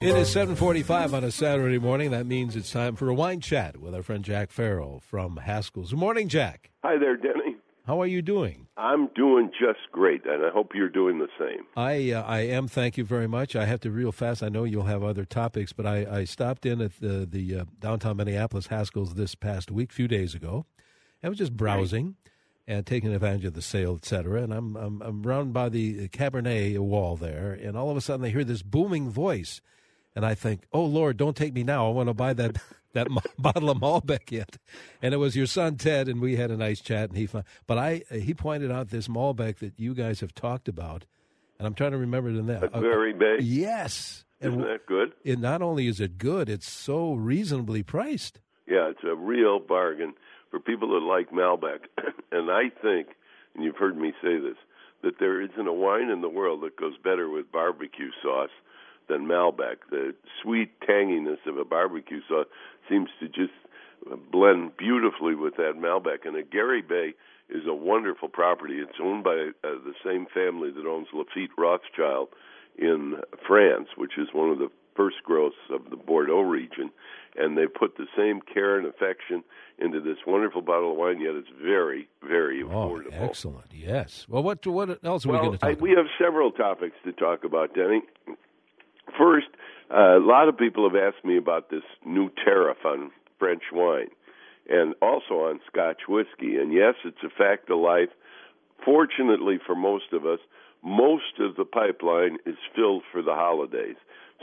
It is 7:45 on a Saturday morning. That means it's time for a wine chat with our friend Jack Farrell from Haskell's. Good morning, Jack. Hi there, Denny. How are you doing? I'm doing just great, and I hope you're doing the same. I uh, I am. Thank you very much. I have to real fast. I know you'll have other topics, but I, I stopped in at the the uh, downtown Minneapolis Haskell's this past week, a few days ago. I was just browsing and taking advantage of the sale, etc. And I'm I'm I'm round by the Cabernet wall there, and all of a sudden I hear this booming voice and I think, "Oh Lord, don't take me now. I want to buy that that bottle of Malbec yet." And it was your son Ted, and we had a nice chat. And he, found, but I, he pointed out this Malbec that you guys have talked about, and I'm trying to remember it in that. Uh, very big. Yes. Isn't that good? It not only is it good, it's so reasonably priced. Yeah, it's a real bargain for people that like Malbec. and I think, and you've heard me say this, that there isn't a wine in the world that goes better with barbecue sauce than Malbec. The sweet tanginess of a barbecue sauce seems to just blend beautifully with that Malbec. And a Gary Bay is a wonderful property. It's owned by uh, the same family that owns Lafite Rothschild in France, which is one of the first growths of the Bordeaux region. And they put the same care and affection into this wonderful bottle of wine, yet it's very, very oh, affordable. Oh, excellent. Yes. Well, what what else are well, we going to talk I, about? We have several topics to talk about, Denny. First, uh, a lot of people have asked me about this new tariff on French wine and also on Scotch whiskey. And yes, it's a fact of life. Fortunately for most of us, most of the pipeline is filled for the holidays.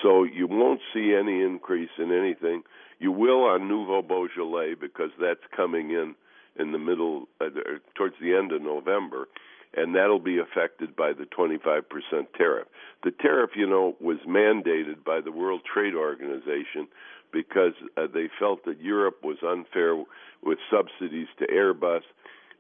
So you won't see any increase in anything. You will on Nouveau Beaujolais because that's coming in in the middle, uh, towards the end of November and that'll be affected by the 25% tariff. The tariff, you know, was mandated by the World Trade Organization because uh, they felt that Europe was unfair with subsidies to Airbus,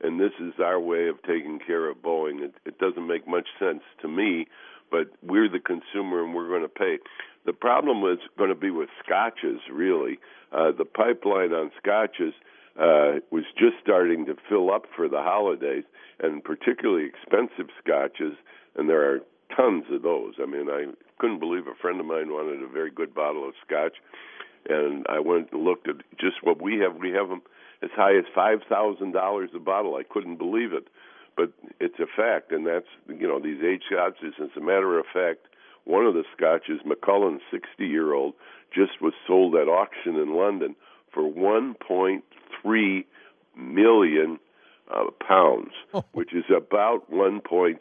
and this is our way of taking care of Boeing. It, it doesn't make much sense to me, but we're the consumer and we're going to pay. The problem was going to be with scotches, really. Uh, the pipeline on scotches uh, was just starting to fill up for the holidays, and particularly expensive scotches, and there are tons of those. I mean, I couldn't believe a friend of mine wanted a very good bottle of scotch, and I went and looked at just what we have. We have them as high as five thousand dollars a bottle. I couldn't believe it, but it's a fact, and that's you know these age scotches. As a matter of fact, one of the scotches, Macallan 60 year old, just was sold at auction in London for 1.3 million uh, pounds, oh. which is about 1.6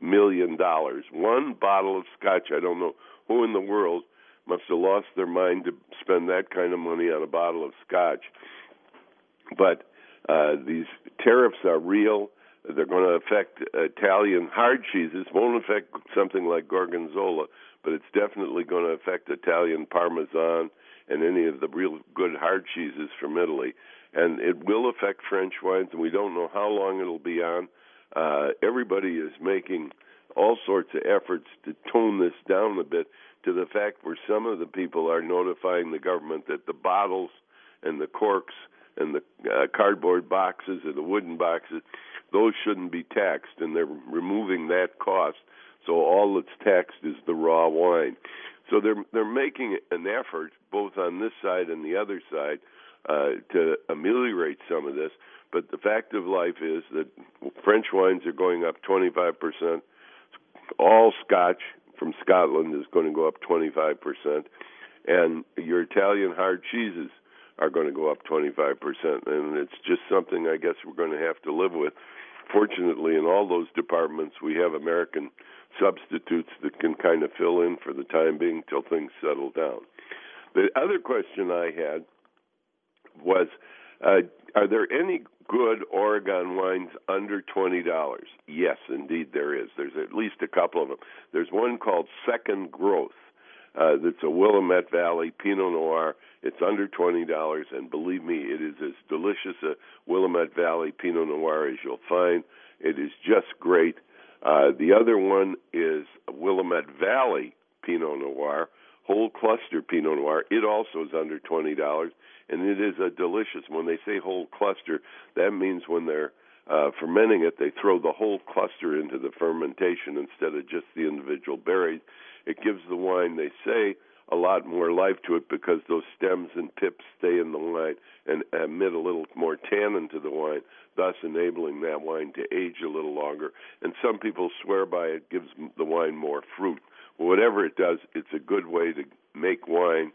million dollars. One bottle of scotch. I don't know who in the world must have lost their mind to spend that kind of money on a bottle of scotch. But uh, these tariffs are real. They're going to affect Italian hard cheeses. Won't affect something like Gorgonzola, but it's definitely going to affect Italian Parmesan and any of the real good hard cheeses from Italy. And it will affect French wines, and we don't know how long it'll be on. Uh, everybody is making all sorts of efforts to tone this down a bit to the fact where some of the people are notifying the government that the bottles and the corks and the uh, cardboard boxes or the wooden boxes, those shouldn't be taxed, and they're removing that cost. So all that's taxed is the raw wine. So they're they're making an effort both on this side and the other side uh, to ameliorate some of this. But the fact of life is that French wines are going up 25 percent. All Scotch from Scotland is going to go up 25 percent, and your Italian hard cheeses are going to go up 25 percent. And it's just something I guess we're going to have to live with. Fortunately, in all those departments, we have American substitutes that can kind of fill in for the time being till things settle down. The other question I had was uh, Are there any good Oregon wines under $20? Yes, indeed, there is. There's at least a couple of them. There's one called Second Growth. Uh, that's a Willamette Valley Pinot Noir. It's under twenty dollars, and believe me, it is as delicious a Willamette Valley Pinot Noir as you'll find. It is just great. Uh, the other one is Willamette Valley Pinot Noir, whole cluster Pinot Noir. It also is under twenty dollars, and it is a delicious. When they say whole cluster, that means when they're uh, fermenting it, they throw the whole cluster into the fermentation instead of just the individual berries. It gives the wine, they say, a lot more life to it because those stems and pips stay in the wine and emit a little more tannin to the wine, thus enabling that wine to age a little longer. And some people swear by it gives the wine more fruit. Whatever it does, it's a good way to make wine.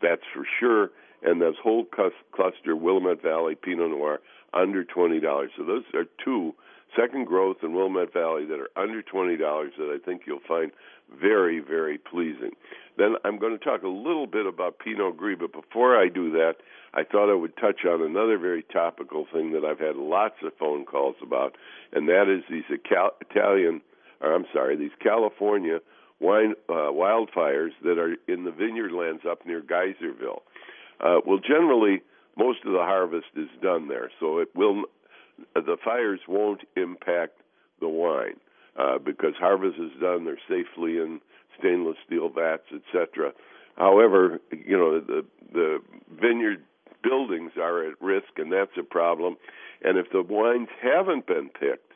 That's for sure. And this whole cluster, Willamette Valley Pinot Noir, under twenty dollars. So those are two second growth in Willamette Valley that are under twenty dollars that I think you'll find very, very pleasing. Then I'm going to talk a little bit about Pinot Gris, but before I do that, I thought I would touch on another very topical thing that I've had lots of phone calls about, and that is these Italian, or I'm sorry, these California wine uh, wildfires that are in the vineyard lands up near Geyserville. Uh, well, generally, most of the harvest is done there, so it will the fires won't impact the wine uh, because harvest is done. They're safely in stainless steel vats, etc. However, you know the the vineyard buildings are at risk, and that's a problem. And if the wines haven't been picked,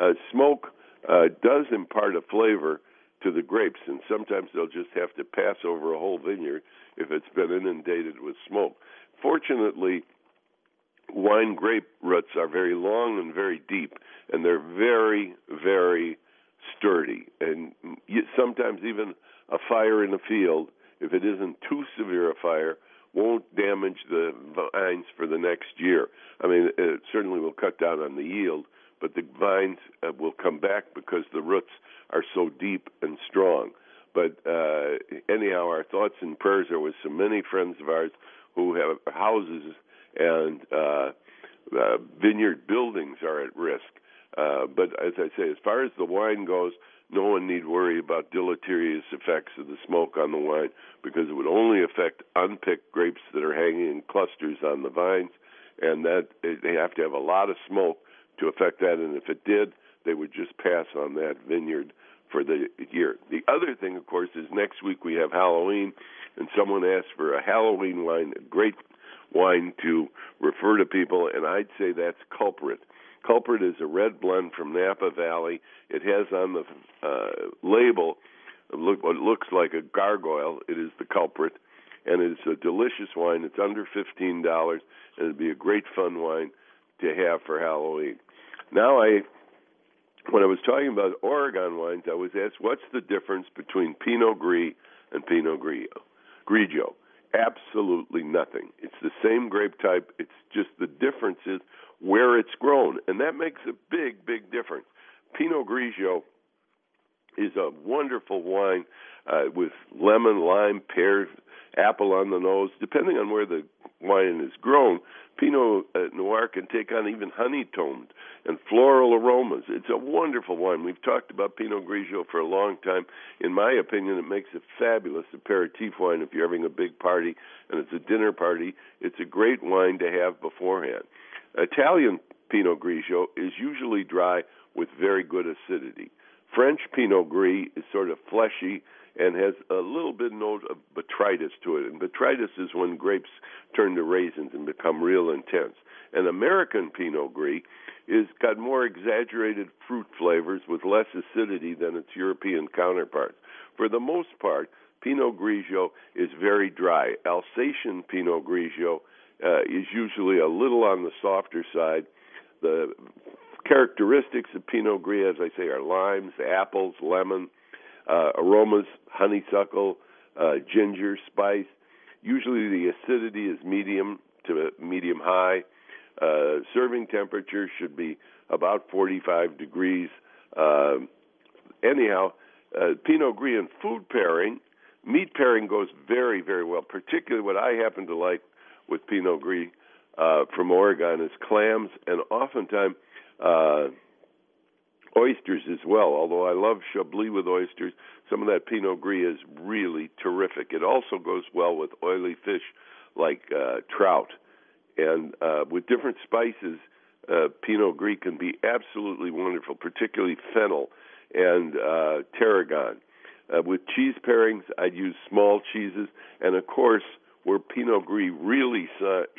uh, smoke uh, does impart a flavor to the grapes, and sometimes they'll just have to pass over a whole vineyard if it's been inundated with smoke. Fortunately, wine grape roots are very long and very deep, and they're very, very sturdy. And sometimes even a fire in the field, if it isn't too severe a fire, won't damage the vines for the next year. I mean, it certainly will cut down on the yield, but the vines uh, will come back because the roots are so deep and strong. But uh, anyhow, our thoughts and prayers are with so many friends of ours who have houses and uh, uh, vineyard buildings are at risk. Uh, but as I say, as far as the wine goes, no one need worry about deleterious effects of the smoke on the wine because it would only affect unpicked grapes that are hanging in clusters on the vines, and that they have to have a lot of smoke to affect that. And if it did, they would just pass on that vineyard for the year. The other thing, of course, is next week we have Halloween, and someone asked for a Halloween wine, a great wine to refer to people, and I'd say that's Culprit. Culprit is a red blend from Napa Valley. It has on the uh, label look what looks like a gargoyle. It is the Culprit, and it's a delicious wine. It's under fifteen dollars, and it'd be a great fun wine to have for Halloween. Now, I when I was talking about Oregon wines, I was asked what's the difference between Pinot Gris and Pinot Grigio. Grigio. Absolutely nothing. It's the same grape type. It's just the difference is where it's grown, and that makes a big, big difference. Pinot Grigio is a wonderful wine uh, with lemon, lime, pear, apple on the nose. Depending on where the wine is grown, Pinot uh, Noir can take on even honey toned and floral aromas. It's a wonderful wine. We've talked about Pinot Grigio for a long time. In my opinion, it makes a fabulous aperitif wine if you're having a big party and it's a dinner party. It's a great wine to have beforehand. Italian Pinot Grigio is usually dry with very good acidity. French Pinot Gris is sort of fleshy and has a little bit note of botrytis to it. And botrytis is when grapes turn to raisins and become real intense. And American Pinot Gris is got more exaggerated fruit flavors with less acidity than its European counterparts. For the most part, Pinot Grigio is very dry. Alsatian Pinot Grigio uh, is usually a little on the softer side. The characteristics of Pinot Gris, as I say, are limes, apples, lemon, uh, aromas, honeysuckle, uh, ginger, spice. Usually the acidity is medium to medium high. Uh, serving temperature should be about 45 degrees. Uh, anyhow, uh, Pinot Gris and food pairing, meat pairing goes very, very well. Particularly what I happen to like with Pinot Gris uh, from Oregon is clams and oftentimes uh, oysters as well. Although I love Chablis with oysters, some of that Pinot Gris is really terrific. It also goes well with oily fish like uh, trout, and uh, with different spices. Uh, Pinot Gris can be absolutely wonderful, particularly fennel and uh, tarragon. Uh, with cheese pairings, I'd use small cheeses, and of course, where Pinot Gris really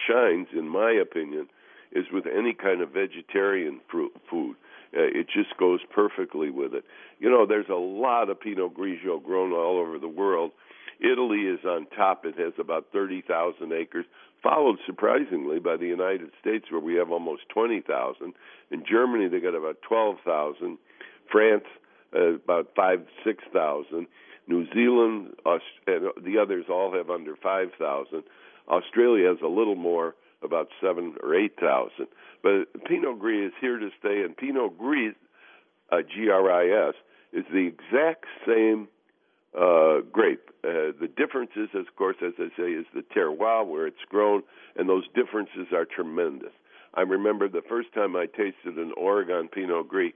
shines, in my opinion, is with any kind of vegetarian fruit, food. Uh, it just goes perfectly with it. You know, there's a lot of Pinot Grigio grown all over the world, Italy is on top. It has about 30,000 acres, followed surprisingly by the United States, where we have almost 20,000. In Germany, they got about 12,000. France, uh, about five, 6,000. New Zealand, and the others all have under 5,000. Australia has a little more, about seven or 8,000. But Pinot Gris is here to stay, and Pinot Gris, uh, G R I S, is the exact same uh, grape. Uh, the differences, of course, as I say, is the terroir where it's grown, and those differences are tremendous. I remember the first time I tasted an Oregon Pinot Gris,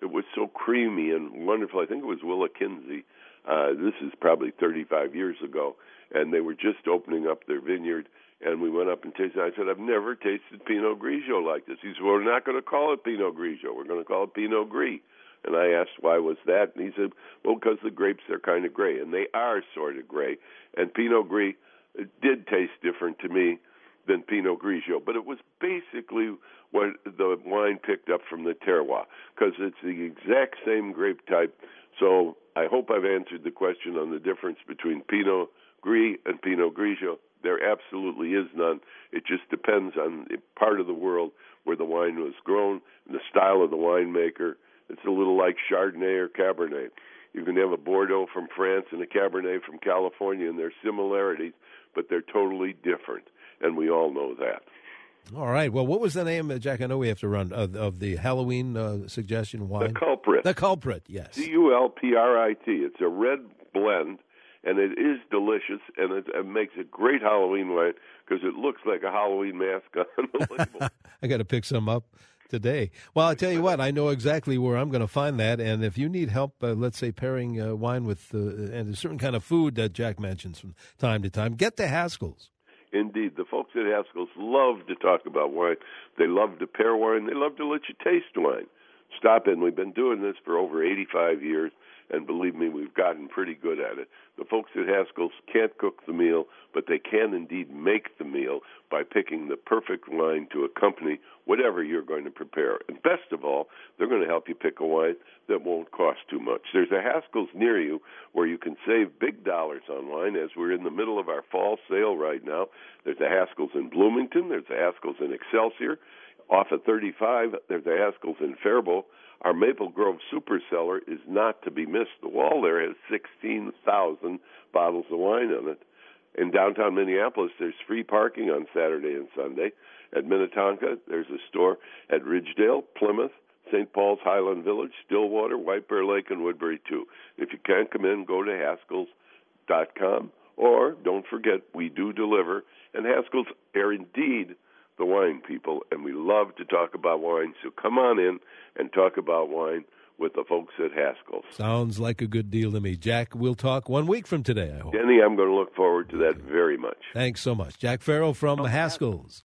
it was so creamy and wonderful. I think it was WillaKenzie. Uh, this is probably 35 years ago, and they were just opening up their vineyard. And we went up and tasted. I said, "I've never tasted Pinot Grigio like this." He said, "Well, we're not going to call it Pinot Grigio. We're going to call it Pinot Gris." And I asked why was that, and he said, "Well, because the grapes are kind of gray, and they are sort of gray." And Pinot Gris did taste different to me than Pinot Grigio, but it was basically what the wine picked up from the terroir because it's the exact same grape type. So I hope I've answered the question on the difference between Pinot Gris and Pinot Grigio. There absolutely is none. It just depends on the part of the world where the wine was grown and the style of the winemaker it's a little like Chardonnay or Cabernet. You can have a Bordeaux from France and a Cabernet from California, and there's similarities, but they're totally different, and we all know that. All right. Well, what was the name, uh, Jack? I know we have to run of, of the Halloween uh, suggestion wine. The culprit. The culprit. Yes. C U L P R I T. It's a red blend, and it is delicious, and it, it makes a great Halloween wine because it looks like a Halloween mask on the label. I got to pick some up today. Well, I tell you what, I know exactly where I'm going to find that. And if you need help, uh, let's say pairing uh, wine with uh, and a certain kind of food that Jack mentions from time to time, get to Haskell's. Indeed, the folks at Haskell's love to talk about wine. They love to pair wine. They love to let you taste wine. Stop in. We've been doing this for over 85 years and believe me, we've gotten pretty good at it. The folks at Haskell's can't cook the meal, but they can indeed make the meal by picking the perfect wine to accompany whatever you're going to prepare. And best of all, they're going to help you pick a wine that won't cost too much. There's a Haskell's near you where you can save big dollars on wine as we're in the middle of our fall sale right now. There's a Haskell's in Bloomington, there's a Haskell's in Excelsior. Off at 35, there's a Haskell's in Faribault. Our Maple Grove Super Cellar is not to be missed. The wall there has 16,000 bottles of wine on it. In downtown Minneapolis, there's free parking on Saturday and Sunday. At Minnetonka, there's a store at Ridgedale, Plymouth, St. Paul's, Highland Village, Stillwater, White Bear Lake, and Woodbury, too. If you can't come in, go to Haskells.com. Or don't forget, we do deliver. And Haskell's are indeed the wine people, and we love to talk about wine. So come on in and talk about wine with the folks at Haskell's. Sounds like a good deal to me. Jack, we'll talk one week from today, I hope. Denny, I'm going to look forward to that very much. Thanks so much. Jack Farrell from Haskell's.